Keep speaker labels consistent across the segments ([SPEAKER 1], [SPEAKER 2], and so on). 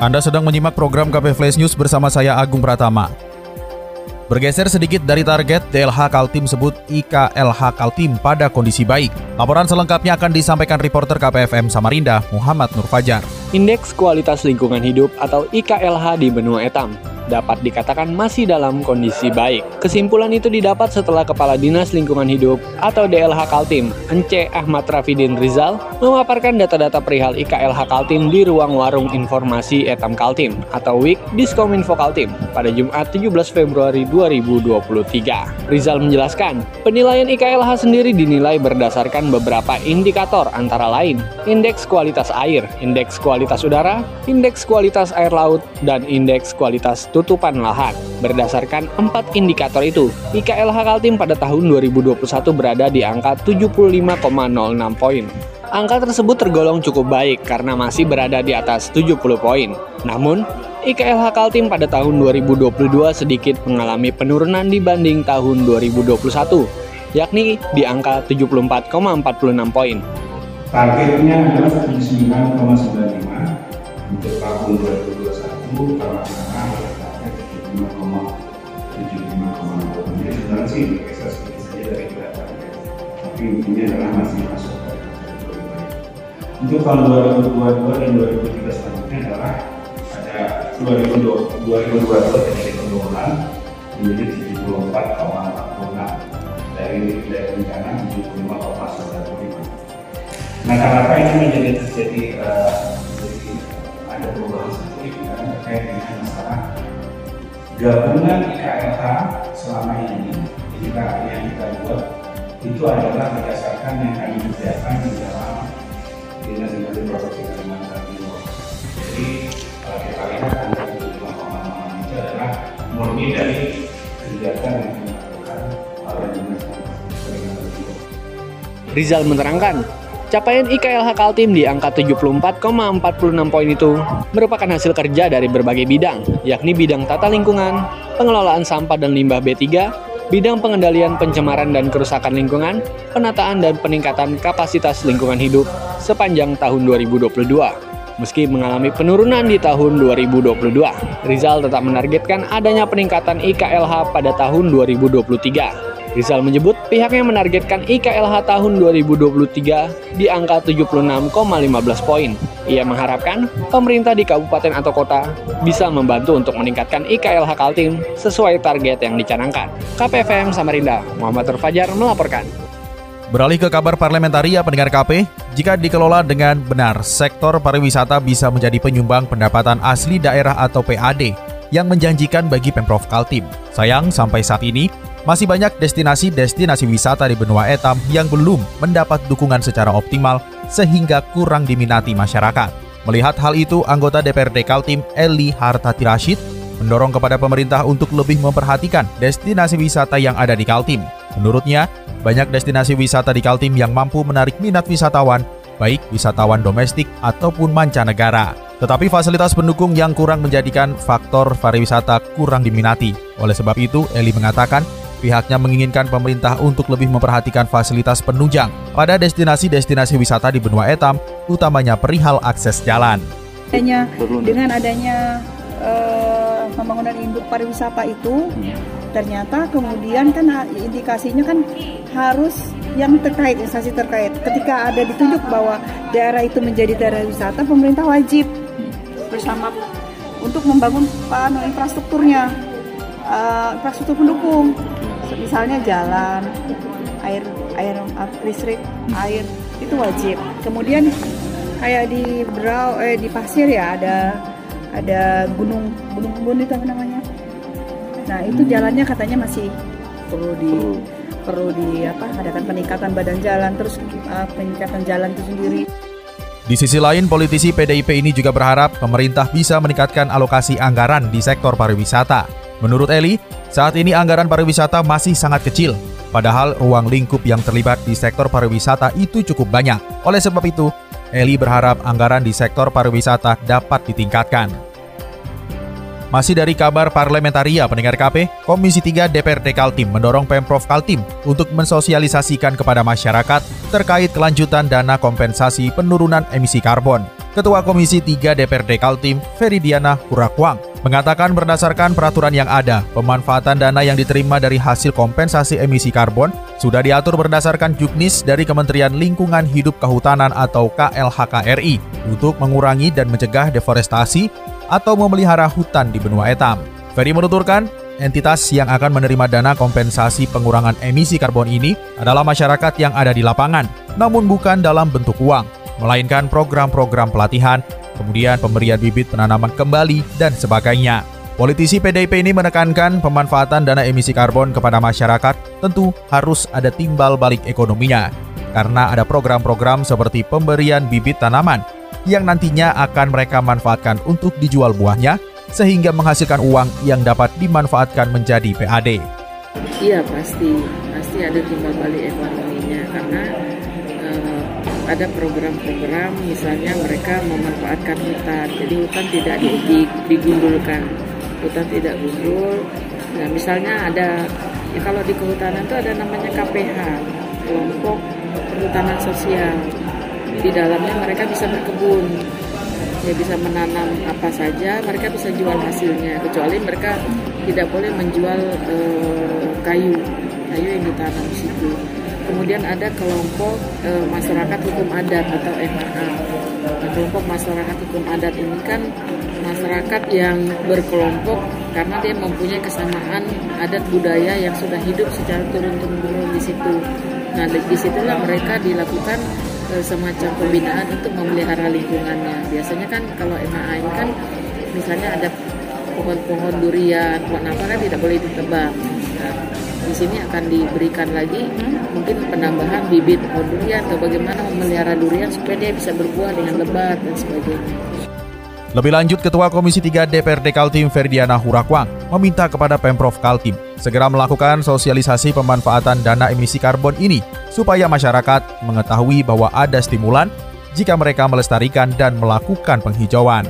[SPEAKER 1] Anda sedang menyimak program KP Flash News bersama saya Agung Pratama. Bergeser sedikit dari target, DLH Kaltim sebut IKLH Kaltim pada kondisi baik. Laporan selengkapnya akan disampaikan reporter KPFM Samarinda, Muhammad Nur Fajar.
[SPEAKER 2] Indeks Kualitas Lingkungan Hidup atau IKLH di benua Etam dapat dikatakan masih dalam kondisi baik. Kesimpulan itu didapat setelah Kepala Dinas Lingkungan Hidup atau DLH Kaltim, Ence Ahmad Rafidin Rizal, memaparkan data-data perihal IKLH Kaltim di ruang warung informasi Etam Kaltim atau WIK Diskominfo Kaltim pada Jumat 17 Februari 2023. Rizal menjelaskan, penilaian IKLH sendiri dinilai berdasarkan beberapa indikator antara lain indeks kualitas air, indeks kualitas udara, indeks kualitas air laut, dan indeks kualitas tutupan lahan. Berdasarkan empat indikator itu, IKLH Kaltim pada tahun 2021 berada di angka 75,06 poin. Angka tersebut tergolong cukup baik karena masih berada di atas 70 poin. Namun, IKLH Kaltim pada tahun 2022 sedikit mengalami penurunan dibanding tahun 2021, yakni di angka 74,46 poin.
[SPEAKER 3] Targetnya adalah 79,95 untuk tahun 2021 karena sebenarnya sih bergeser sedikit saja dari berat tapi intinya adalah masih masuk untuk tahun 2022 dan 2023 selanjutnya adalah ada 2022 terjadi penurunan menjadi 74,46 dari dari rencana 75,95 nah kenapa ini menjadi terjadi uh, ada perubahan sedikit karena terkait dengan masalah gabungan IKLH selama ini kita yang kita buat itu adalah berdasarkan yang kami kerjakan di dalam dinas lingkungan provinsi Kalimantan Timur. Jadi kalau kita lihat angka lima pemahaman itu adalah murni dari kegiatan yang dilakukan oleh dinas.
[SPEAKER 2] Rizal menerangkan, Capaian IKLH Kaltim di angka 74,46 poin itu merupakan hasil kerja dari berbagai bidang, yakni bidang tata lingkungan, pengelolaan sampah dan limbah B3, bidang pengendalian pencemaran dan kerusakan lingkungan, penataan dan peningkatan kapasitas lingkungan hidup sepanjang tahun 2022. Meski mengalami penurunan di tahun 2022, Rizal tetap menargetkan adanya peningkatan IKLH pada tahun 2023. Rizal menyebut pihaknya menargetkan IKLH tahun 2023 di angka 76,15 poin. Ia mengharapkan pemerintah di kabupaten atau kota bisa membantu untuk meningkatkan IKLH Kaltim sesuai target yang dicanangkan. KPFM Samarinda, Muhammad Terfajar melaporkan.
[SPEAKER 1] Beralih ke kabar parlementaria pendengar KP, jika dikelola dengan benar, sektor pariwisata bisa menjadi penyumbang pendapatan asli daerah atau PAD yang menjanjikan bagi Pemprov Kaltim. Sayang, sampai saat ini, masih banyak destinasi-destinasi wisata di benua Etam yang belum mendapat dukungan secara optimal sehingga kurang diminati masyarakat. Melihat hal itu, anggota DPRD Kaltim Eli Hartati Rashid mendorong kepada pemerintah untuk lebih memperhatikan destinasi wisata yang ada di Kaltim. Menurutnya, banyak destinasi wisata di Kaltim yang mampu menarik minat wisatawan, baik wisatawan domestik ataupun mancanegara. Tetapi fasilitas pendukung yang kurang menjadikan faktor pariwisata kurang diminati. Oleh sebab itu, Eli mengatakan Pihaknya menginginkan pemerintah untuk lebih memperhatikan fasilitas penunjang pada destinasi-destinasi wisata di benua Etam, utamanya perihal akses jalan.
[SPEAKER 4] Adanya, dengan adanya uh, pembangunan induk pariwisata itu, ternyata kemudian kan indikasinya kan harus yang terkait, instansi terkait. Ketika ada ditunjuk bahwa daerah itu menjadi daerah wisata, pemerintah wajib bersama untuk membangun infrastrukturnya, uh, infrastruktur pendukung misalnya jalan air air listrik air itu wajib. Kemudian kayak di Brau eh di pasir ya ada ada gunung gunung kebun itu apa namanya? Nah itu jalannya katanya masih perlu di perlu. di apa adakan peningkatan badan jalan terus uh, peningkatan jalan itu sendiri.
[SPEAKER 1] Di sisi lain, politisi PDIP ini juga berharap pemerintah bisa meningkatkan alokasi anggaran di sektor pariwisata. Menurut Eli, saat ini anggaran pariwisata masih sangat kecil, padahal ruang lingkup yang terlibat di sektor pariwisata itu cukup banyak. Oleh sebab itu, Eli berharap anggaran di sektor pariwisata dapat ditingkatkan. Masih dari kabar parlementaria pendengar KP, Komisi 3 DPRD Kaltim mendorong Pemprov Kaltim untuk mensosialisasikan kepada masyarakat terkait kelanjutan dana kompensasi penurunan emisi karbon. Ketua Komisi 3 DPRD Kaltim, Feridiana Hurakwang, mengatakan berdasarkan peraturan yang ada, pemanfaatan dana yang diterima dari hasil kompensasi emisi karbon sudah diatur berdasarkan juknis dari Kementerian Lingkungan Hidup Kehutanan atau KLHKRI untuk mengurangi dan mencegah deforestasi atau memelihara hutan di benua etam. Ferry menuturkan, entitas yang akan menerima dana kompensasi pengurangan emisi karbon ini adalah masyarakat yang ada di lapangan, namun bukan dalam bentuk uang, melainkan program-program pelatihan, kemudian pemberian bibit penanaman kembali, dan sebagainya. Politisi PDIP ini menekankan pemanfaatan dana emisi karbon kepada masyarakat tentu harus ada timbal balik ekonominya, karena ada program-program seperti pemberian bibit tanaman yang nantinya akan mereka manfaatkan untuk dijual buahnya sehingga menghasilkan uang yang dapat dimanfaatkan menjadi PAD.
[SPEAKER 5] Iya pasti, pasti ada timbal balik ekonominya karena ada program-program misalnya mereka memanfaatkan hutan, jadi hutan tidak digundulkan, hutan tidak gundul. Nah misalnya ada ya kalau di kehutanan itu ada namanya KPH, kelompok perhutanan sosial. Di dalamnya mereka bisa berkebun. Ya bisa menanam apa saja mereka bisa jual hasilnya. Kecuali mereka tidak boleh menjual e, kayu. Kayu yang ditanam di situ kemudian ada kelompok e, masyarakat hukum adat atau MHA nah, kelompok masyarakat hukum adat ini kan masyarakat yang berkelompok karena dia mempunyai kesamaan adat budaya yang sudah hidup secara turun temurun di situ nah di situlah mereka dilakukan semacam pembinaan untuk memelihara lingkungannya. Biasanya kan kalau MAA ini kan misalnya ada pohon-pohon durian, pohon apa kan tidak boleh ditebang. Nah, di sini akan diberikan lagi mungkin penambahan bibit pohon durian atau bagaimana memelihara durian supaya dia bisa berbuah dengan lebat dan sebagainya.
[SPEAKER 1] Lebih lanjut, Ketua Komisi 3 DPRD Kaltim Ferdiana Hurakwang meminta kepada Pemprov Kaltim segera melakukan sosialisasi pemanfaatan dana emisi karbon ini supaya masyarakat mengetahui bahwa ada stimulan jika mereka melestarikan dan melakukan penghijauan.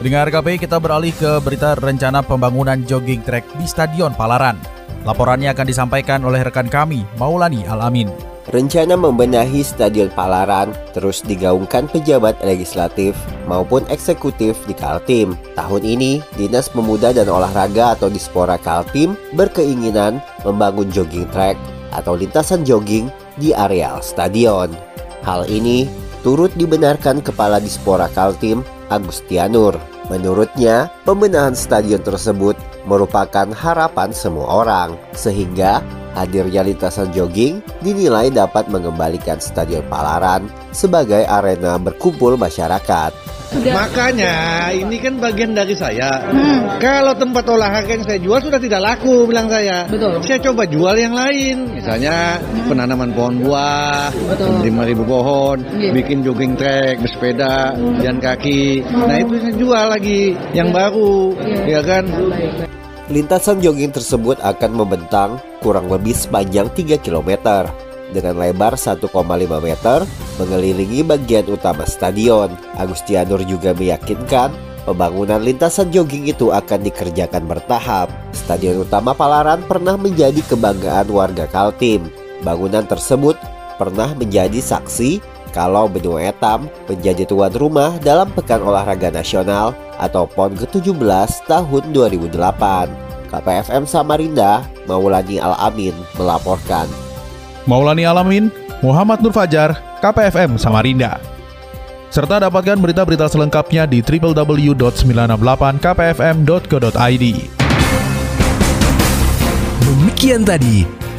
[SPEAKER 1] Dengar KP, kita beralih ke berita rencana pembangunan jogging track di Stadion Palaran. Laporannya akan disampaikan oleh rekan kami, Maulani Alamin.
[SPEAKER 6] Rencana membenahi Stadion Palaran terus digaungkan pejabat legislatif maupun eksekutif di Kaltim. Tahun ini, Dinas Pemuda dan Olahraga atau Dispora Kaltim berkeinginan membangun jogging track atau lintasan jogging di areal stadion. Hal ini turut dibenarkan Kepala Dispora Kaltim, Agustianur. Menurutnya, pembenahan stadion tersebut merupakan harapan semua orang, sehingga hadirnya lintasan jogging dinilai dapat mengembalikan Stadion Palaran sebagai arena berkumpul masyarakat.
[SPEAKER 7] Sudah. Makanya ini kan bagian dari saya. Hmm. Kalau tempat olahraga yang saya jual sudah tidak laku, bilang saya. Betul. Saya coba jual yang lain, misalnya hmm. penanaman pohon buah, lima ribu pohon, yeah. bikin jogging track, bersepeda, hmm. jalan kaki. Nah itu saya jual lagi yang baru, yeah. ya kan.
[SPEAKER 6] Lintasan jogging tersebut akan membentang kurang lebih sepanjang 3 km dengan lebar 1,5 meter mengelilingi bagian utama stadion. Agustianur juga meyakinkan pembangunan lintasan jogging itu akan dikerjakan bertahap. Stadion utama Palaran pernah menjadi kebanggaan warga Kaltim. Bangunan tersebut pernah menjadi saksi kalau Benua Etam menjadi tuan rumah dalam Pekan Olahraga Nasional atau PON ke-17 tahun 2008. KPFM Samarinda, Maulani Al-Amin melaporkan.
[SPEAKER 1] Maulani Alamin, Muhammad Nur Fajar, KPFM Samarinda. Serta dapatkan berita-berita selengkapnya di www.968kpfm.co.id.
[SPEAKER 8] Demikian tadi